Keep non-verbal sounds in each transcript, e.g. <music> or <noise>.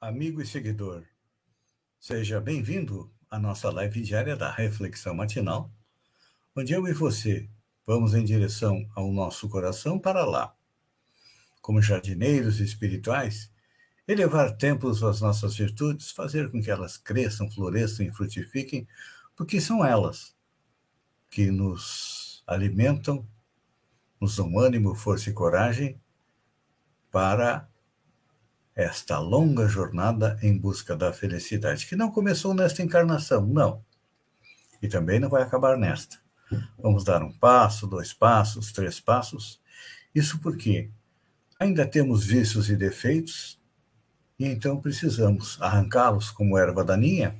amigo e seguidor. Seja bem-vindo à nossa live diária da Reflexão Matinal, onde eu e você vamos em direção ao nosso coração para lá. Como jardineiros espirituais, elevar templos às nossas virtudes, fazer com que elas cresçam, floresçam e frutifiquem, porque são elas que nos alimentam, nos dão ânimo, força e coragem para esta longa jornada em busca da felicidade, que não começou nesta encarnação, não. E também não vai acabar nesta. Vamos dar um passo, dois passos, três passos. Isso porque ainda temos vícios e defeitos, e então precisamos arrancá-los como erva daninha,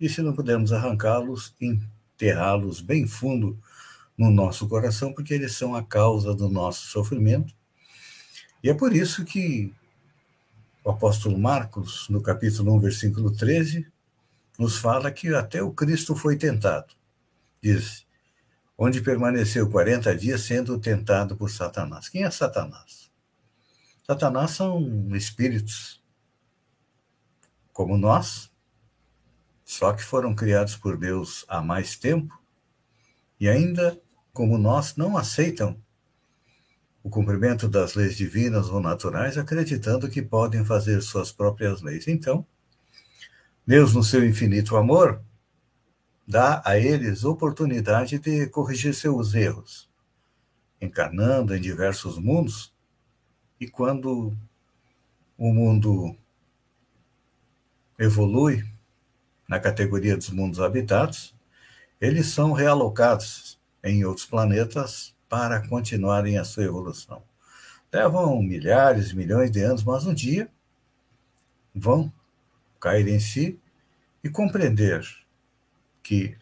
e se não pudermos arrancá-los, enterrá-los bem fundo no nosso coração, porque eles são a causa do nosso sofrimento. E é por isso que o apóstolo Marcos, no capítulo 1, versículo 13, nos fala que até o Cristo foi tentado. Diz, onde permaneceu 40 dias sendo tentado por Satanás. Quem é Satanás? Satanás são espíritos como nós, só que foram criados por Deus há mais tempo e ainda, como nós, não aceitam o cumprimento das leis divinas ou naturais, acreditando que podem fazer suas próprias leis. Então, Deus, no seu infinito amor, dá a eles oportunidade de corrigir seus erros, encarnando em diversos mundos, e quando o mundo evolui na categoria dos mundos habitados, eles são realocados em outros planetas para continuarem a sua evolução. Levam milhares, milhões de anos, mas um dia vão cair em si e compreender que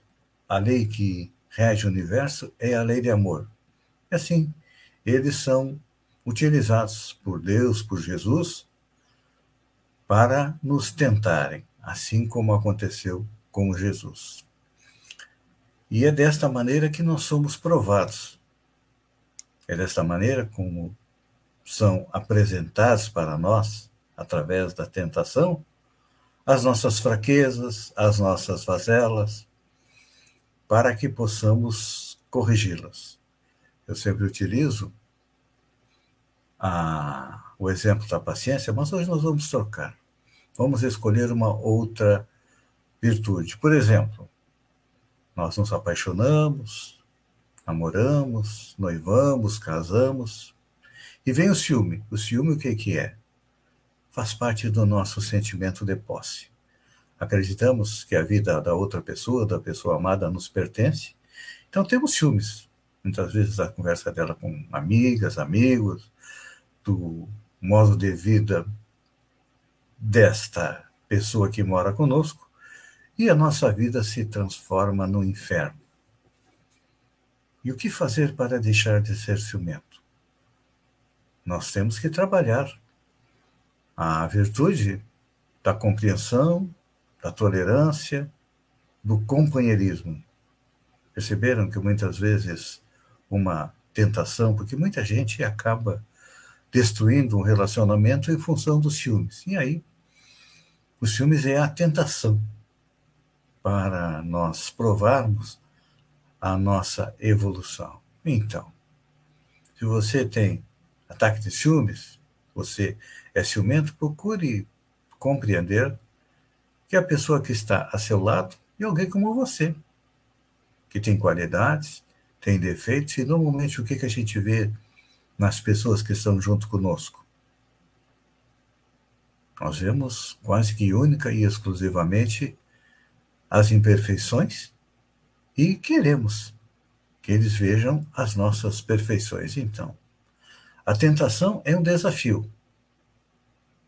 a lei que rege o universo é a lei de amor. E assim, eles são utilizados por Deus, por Jesus, para nos tentarem, assim como aconteceu com Jesus. E é desta maneira que nós somos provados é desta maneira como são apresentados para nós, através da tentação, as nossas fraquezas, as nossas vazelas, para que possamos corrigi-las. Eu sempre utilizo a, o exemplo da paciência, mas hoje nós vamos trocar. Vamos escolher uma outra virtude. Por exemplo, nós nos apaixonamos, namoramos, noivamos, casamos. E vem o ciúme. O ciúme o que, que é? Faz parte do nosso sentimento de posse. Acreditamos que a vida da outra pessoa, da pessoa amada, nos pertence. Então temos ciúmes. Muitas vezes a conversa dela com amigas, amigos, do modo de vida desta pessoa que mora conosco, e a nossa vida se transforma no inferno. E o que fazer para deixar de ser ciumento? Nós temos que trabalhar a virtude da compreensão, da tolerância, do companheirismo. Perceberam que muitas vezes uma tentação, porque muita gente acaba destruindo um relacionamento em função dos ciúmes. E aí, os ciúmes é a tentação para nós provarmos a nossa evolução. Então, se você tem ataque de ciúmes, você é ciumento, procure compreender que a pessoa que está a seu lado é alguém como você, que tem qualidades, tem defeitos, e normalmente o que, que a gente vê nas pessoas que estão junto conosco? Nós vemos quase que única e exclusivamente as imperfeições e queremos que eles vejam as nossas perfeições. Então, a tentação é um desafio.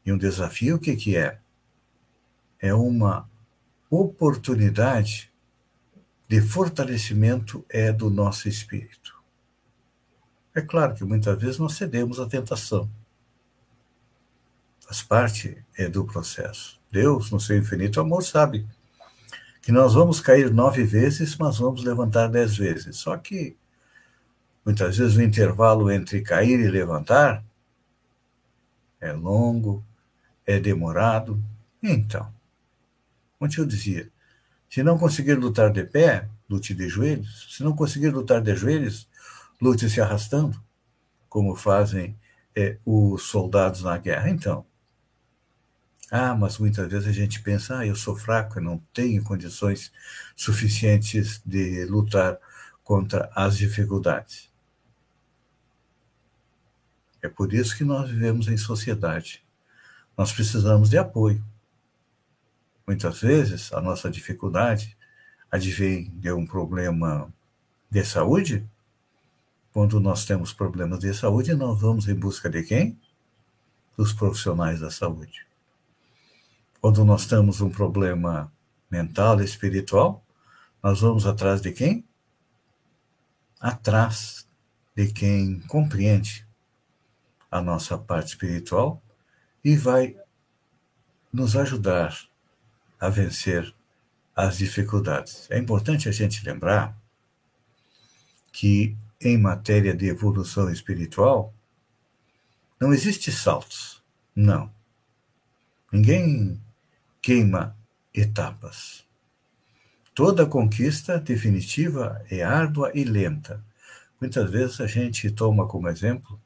E um desafio o que, que é? é uma oportunidade de fortalecimento é do nosso espírito. É claro que muitas vezes nós cedemos à tentação. Faz parte é do processo. Deus, no seu infinito amor, sabe que nós vamos cair nove vezes, mas vamos levantar dez vezes. Só que muitas vezes o intervalo entre cair e levantar é longo, é demorado. Então, como eu dizia, se não conseguir lutar de pé, lute de joelhos. Se não conseguir lutar de joelhos, lute se arrastando, como fazem é, os soldados na guerra. Então, ah, mas muitas vezes a gente pensa, ah, eu sou fraco, eu não tenho condições suficientes de lutar contra as dificuldades. É por isso que nós vivemos em sociedade. Nós precisamos de apoio. Muitas vezes, a nossa dificuldade advém de um problema de saúde. Quando nós temos problemas de saúde, nós vamos em busca de quem? Dos profissionais da saúde. Quando nós temos um problema mental espiritual, nós vamos atrás de quem? Atrás de quem compreende a nossa parte espiritual e vai nos ajudar a vencer as dificuldades. É importante a gente lembrar que, em matéria de evolução espiritual, não existe saltos. Não. Ninguém queima etapas. Toda conquista definitiva é árdua e lenta. Muitas vezes a gente toma como exemplo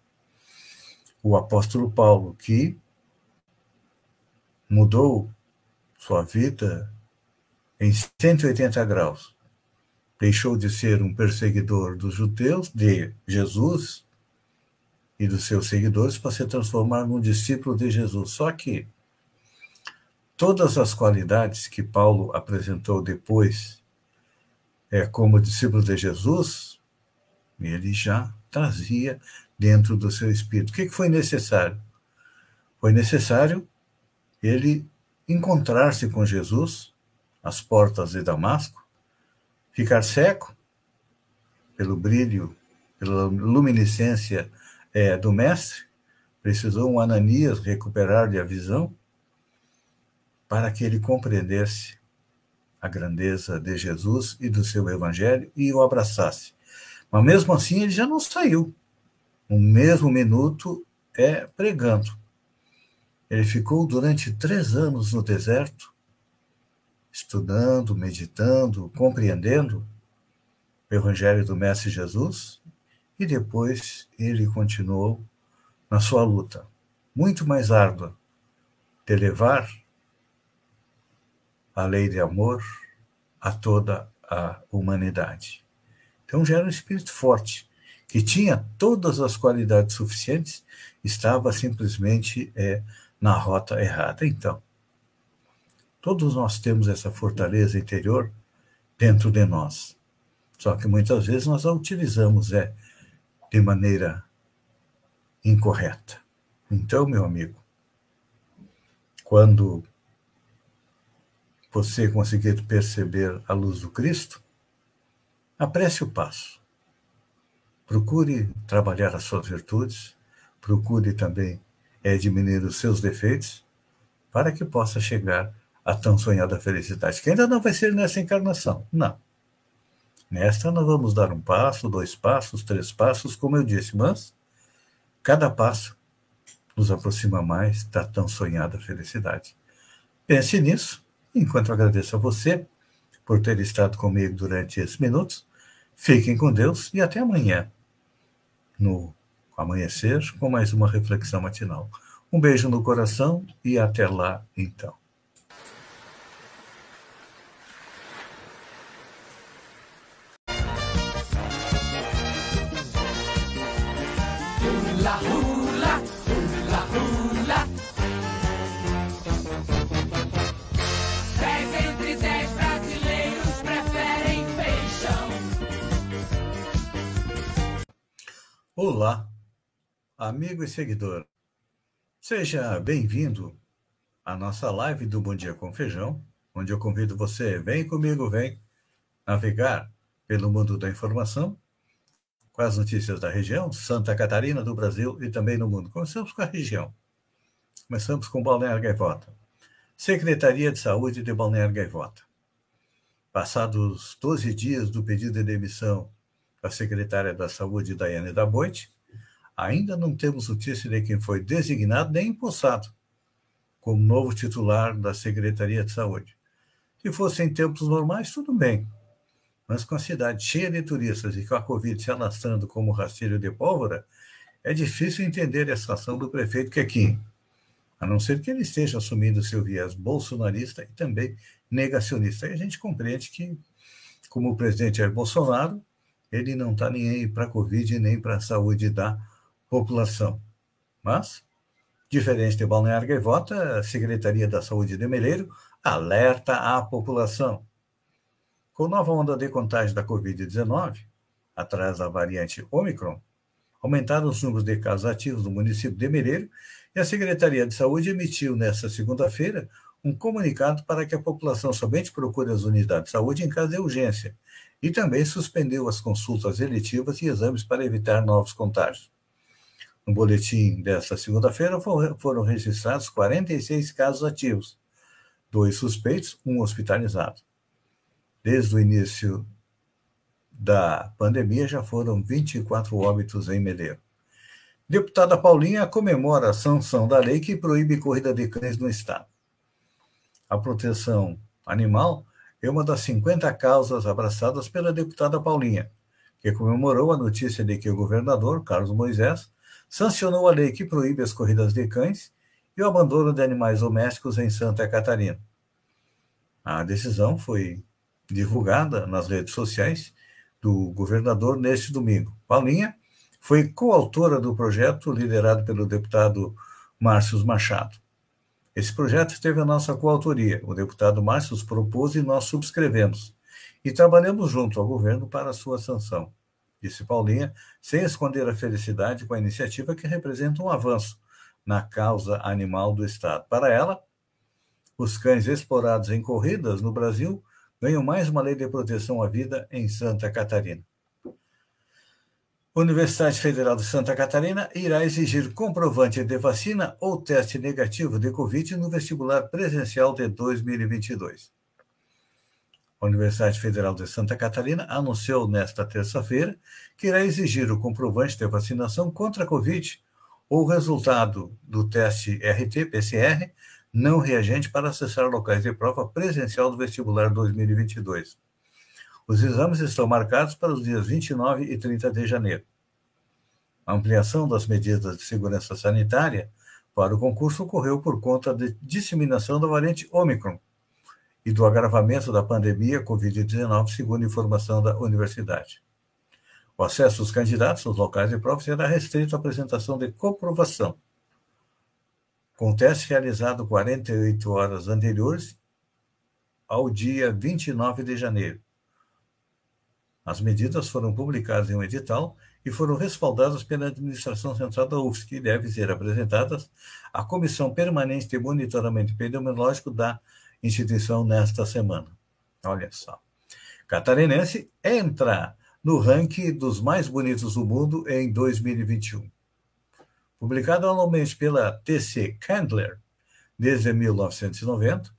o apóstolo Paulo, que mudou sua vida em 180 graus. Deixou de ser um perseguidor dos judeus, de Jesus e dos seus seguidores, para se transformar num discípulo de Jesus. Só que todas as qualidades que Paulo apresentou depois é, como discípulo de Jesus, ele já trazia dentro do seu espírito. O que foi necessário? Foi necessário ele encontrar-se com Jesus às portas de Damasco, ficar cego pelo brilho, pela luminescência é, do Mestre, precisou um Ananias recuperar-lhe a visão para que ele compreendesse a grandeza de Jesus e do seu evangelho e o abraçasse. Mas mesmo assim ele já não saiu. No mesmo minuto é pregando. Ele ficou durante três anos no deserto, estudando, meditando, compreendendo o Evangelho do Mestre Jesus, e depois ele continuou na sua luta, muito mais árdua, de levar a lei de amor a toda a humanidade. Então já era um espírito forte, que tinha todas as qualidades suficientes, estava simplesmente é, na rota errada. Então, todos nós temos essa fortaleza interior dentro de nós. Só que muitas vezes nós a utilizamos é, de maneira incorreta. Então, meu amigo, quando você conseguir perceber a luz do Cristo, apresse o passo. Procure trabalhar as suas virtudes, procure também é diminuir os seus defeitos para que possa chegar à tão sonhada felicidade, que ainda não vai ser nessa encarnação, não. Nesta nós vamos dar um passo, dois passos, três passos, como eu disse, mas cada passo nos aproxima mais da tão sonhada felicidade. Pense nisso, enquanto agradeço a você por ter estado comigo durante esses minutos. Fiquem com Deus e até amanhã, no amanhecer com mais uma reflexão matinal. Um beijo no coração e até lá, então. Olá, amigo e seguidor. Seja bem-vindo a nossa live do Bom Dia com Feijão, onde eu convido você, vem comigo, vem navegar pelo mundo da informação, com as notícias da região, Santa Catarina, do Brasil e também no mundo. Começamos com a região. Começamos com Balneário Gaivota. Secretaria de Saúde de Balneário Gaivota. Passados 12 dias do pedido de demissão da secretária da Saúde, Daiane da Boite, ainda não temos notícia de quem foi designado nem empossado como novo titular da Secretaria de Saúde. Se fosse em tempos normais, tudo bem. Mas com a cidade cheia de turistas e com a Covid se alastrando como rastilho de pólvora, é difícil entender essa ação do prefeito Quequim, a não ser que ele esteja assumindo seu viés bolsonarista e também negacionista. E a gente compreende que, como o presidente é Bolsonaro, ele não está nem aí para a Covid nem para a saúde da população. Mas Diferente de Balneário Gaivota, a Secretaria da Saúde de Meleiro alerta a população. Com nova onda de contágio da Covid-19, atrás da variante Omicron, aumentaram os números de casos ativos no município de Meleiro e a Secretaria de Saúde emitiu nesta segunda-feira um comunicado para que a população somente procure as unidades de saúde em caso de urgência e também suspendeu as consultas eletivas e exames para evitar novos contágios. No boletim desta segunda-feira foram registrados 46 casos ativos, dois suspeitos, um hospitalizado. Desde o início da pandemia já foram 24 óbitos em Medeiro. Deputada Paulinha comemora a sanção da lei que proíbe corrida de cães no estado. A proteção animal é uma das 50 causas abraçadas pela deputada Paulinha, que comemorou a notícia de que o governador Carlos Moisés sancionou a lei que proíbe as corridas de cães e o abandono de animais domésticos em Santa Catarina. A decisão foi divulgada nas redes sociais do governador neste domingo. Paulinha foi coautora do projeto liderado pelo deputado Márcio Machado. Esse projeto teve a nossa coautoria. O deputado Márcio propôs e nós subscrevemos. E trabalhamos junto ao governo para a sua sanção disse Paulinha, sem esconder a felicidade com a iniciativa que representa um avanço na causa animal do Estado. Para ela, os cães explorados em corridas no Brasil ganham mais uma lei de proteção à vida em Santa Catarina. Universidade Federal de Santa Catarina irá exigir comprovante de vacina ou teste negativo de Covid no vestibular presencial de 2022. A Universidade Federal de Santa Catarina anunciou nesta terça-feira que irá exigir o comprovante de vacinação contra a Covid ou resultado do teste RT-PCR não reagente para acessar locais de prova presencial do vestibular 2022. Os exames estão marcados para os dias 29 e 30 de janeiro. A ampliação das medidas de segurança sanitária para o concurso ocorreu por conta da disseminação da variante Omicron, e do agravamento da pandemia Covid-19, segundo informação da universidade. O acesso dos candidatos aos locais de prova será restrito à apresentação de comprovação, com teste realizado 48 horas anteriores ao dia 29 de janeiro. As medidas foram publicadas em um edital e foram respaldadas pela Administração Central da UFSC e devem ser apresentadas à Comissão Permanente de Monitoramento Epidemiológico da instituição nesta semana. Olha só. Catarinense entra no ranking dos mais bonitos do mundo em 2021. Publicado anualmente pela TC Candler desde 1990,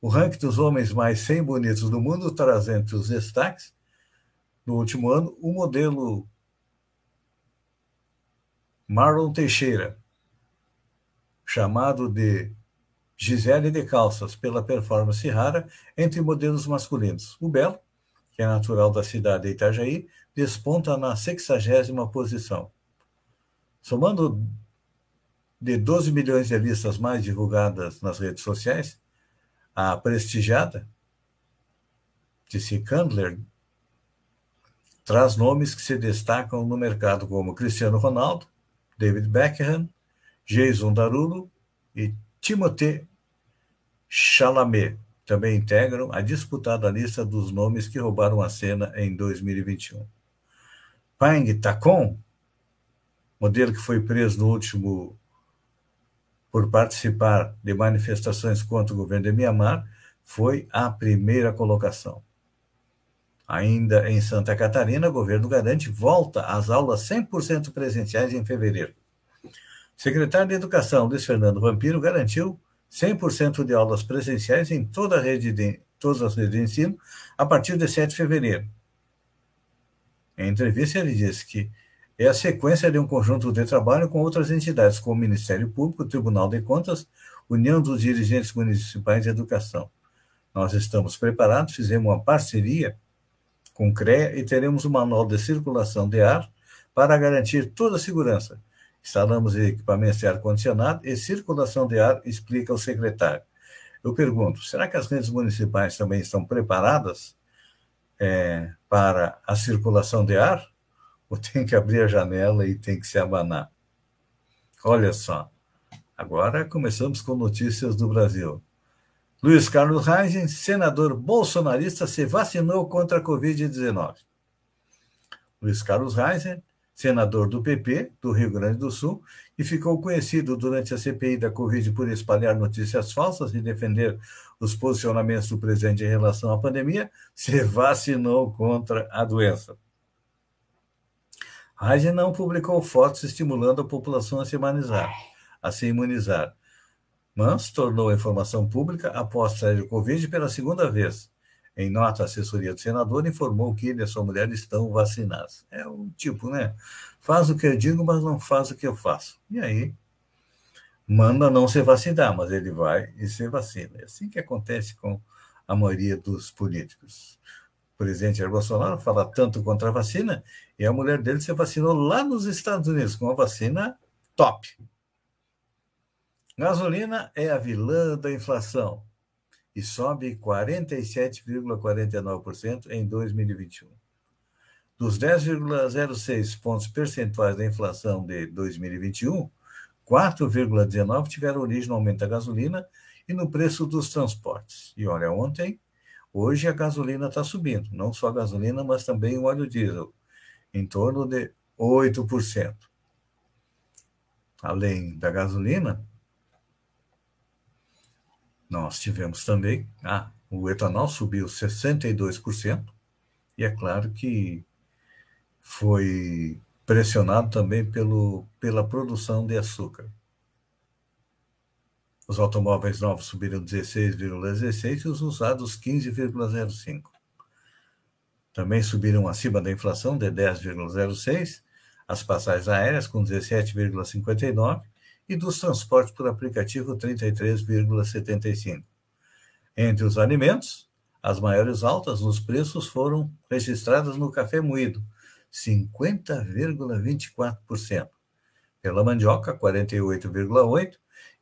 o ranking dos homens mais 100 bonitos do mundo traz entre os destaques, no último ano, o modelo Marlon Teixeira, chamado de Gisele de calças pela performance rara entre modelos masculinos. O Belo, que é natural da cidade de Itajaí, desponta na 60 posição. Somando de 12 milhões de listas mais divulgadas nas redes sociais, a prestigiada T.C. Candler traz nomes que se destacam no mercado como Cristiano Ronaldo, David Beckham, Jason Darulo e Timothée Chalamet também integram a disputada lista dos nomes que roubaram a cena em 2021. Pang Tacon, modelo que foi preso no último por participar de manifestações contra o governo de Mianmar foi a primeira colocação. Ainda em Santa Catarina, o governo garante volta às aulas 100% presenciais em fevereiro. Secretário de Educação, Luiz Fernando Vampiro, garantiu 100% de aulas presenciais em toda a rede de, todas as redes de ensino a partir de 7 de fevereiro. Em entrevista, ele disse que é a sequência de um conjunto de trabalho com outras entidades, como o Ministério Público, o Tribunal de Contas, União dos Dirigentes Municipais de Educação. Nós estamos preparados, fizemos uma parceria com CREA e teremos um manual de circulação de ar para garantir toda a segurança. Instalamos equipamentos de ar-condicionado e circulação de ar, explica o secretário. Eu pergunto, será que as redes municipais também estão preparadas é, para a circulação de ar? Ou tem que abrir a janela e tem que se abanar? Olha só, agora começamos com notícias do Brasil. Luiz Carlos Reis, senador bolsonarista, se vacinou contra a Covid-19. Luiz Carlos Reis, senador do PP do Rio Grande do Sul, e ficou conhecido durante a CPI da Covid por espalhar notícias falsas e defender os posicionamentos do presidente em relação à pandemia, se vacinou contra a doença. Reis não publicou fotos estimulando a população a se imunizar, a se imunizar mas tornou a informação pública após sair do Covid pela segunda vez. Em nota, a assessoria do senador informou que ele e a sua mulher estão vacinados. É o tipo, né? Faz o que eu digo, mas não faz o que eu faço. E aí, manda não se vacinar, mas ele vai e se vacina. É assim que acontece com a maioria dos políticos. O presidente Jair Bolsonaro fala tanto contra a vacina e a mulher dele se vacinou lá nos Estados Unidos com uma vacina top. Gasolina é a vilã da inflação e sobe 47,49% em 2021. Dos 10,06 pontos percentuais da inflação de 2021, 4,19 tiveram origem no aumento da gasolina e no preço dos transportes. E olha, ontem, hoje a gasolina está subindo, não só a gasolina, mas também o óleo diesel, em torno de 8%. Além da gasolina, nós tivemos também, ah, o etanol subiu 62%, e é claro que foi pressionado também pelo, pela produção de açúcar. Os automóveis novos subiram 16,16 e os usados 15,05. Também subiram acima da inflação de 10,06, as passagens aéreas com 17,59 e dos transportes por aplicativo 33,75. Entre os alimentos, as maiores altas nos preços foram registradas no café moído, 50,24%, pela mandioca, 48,8%,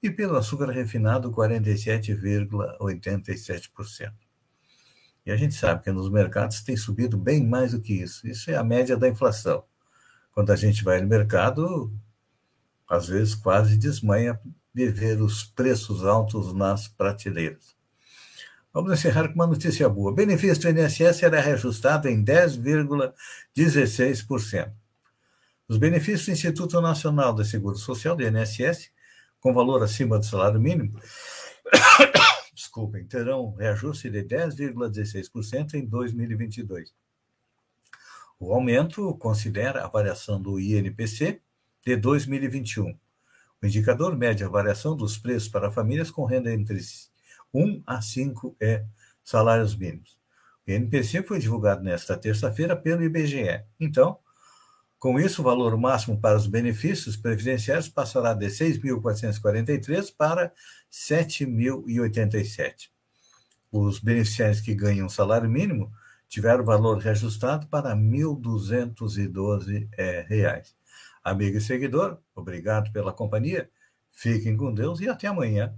e pelo açúcar refinado, 47,87%. E a gente sabe que nos mercados tem subido bem mais do que isso. Isso é a média da inflação. Quando a gente vai no mercado, às vezes quase desmanha de ver os preços altos nas prateleiras. Vamos encerrar com uma notícia boa. O benefício do INSS será reajustado em 10,16%. Os benefícios do Instituto Nacional de Seguro Social, do INSS, com valor acima do salário mínimo, <coughs> desculpem, terão reajuste de 10,16% em 2022. O aumento considera a variação do INPC, de 2021. O indicador mede a variação dos preços para famílias com renda entre 1 a 5 é salários mínimos. O INPC foi divulgado nesta terça-feira pelo IBGE. Então, com isso, o valor máximo para os benefícios previdenciários passará de 6.443 para 7.087. Os beneficiários que ganham salário mínimo tiveram valor reajustado para R$ 1.212. É, reais. Amigo e seguidor, obrigado pela companhia. Fiquem com Deus e até amanhã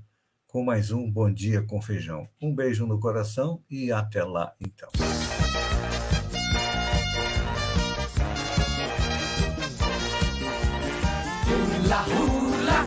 com mais um Bom Dia com Feijão. Um beijo no coração e até lá, então. La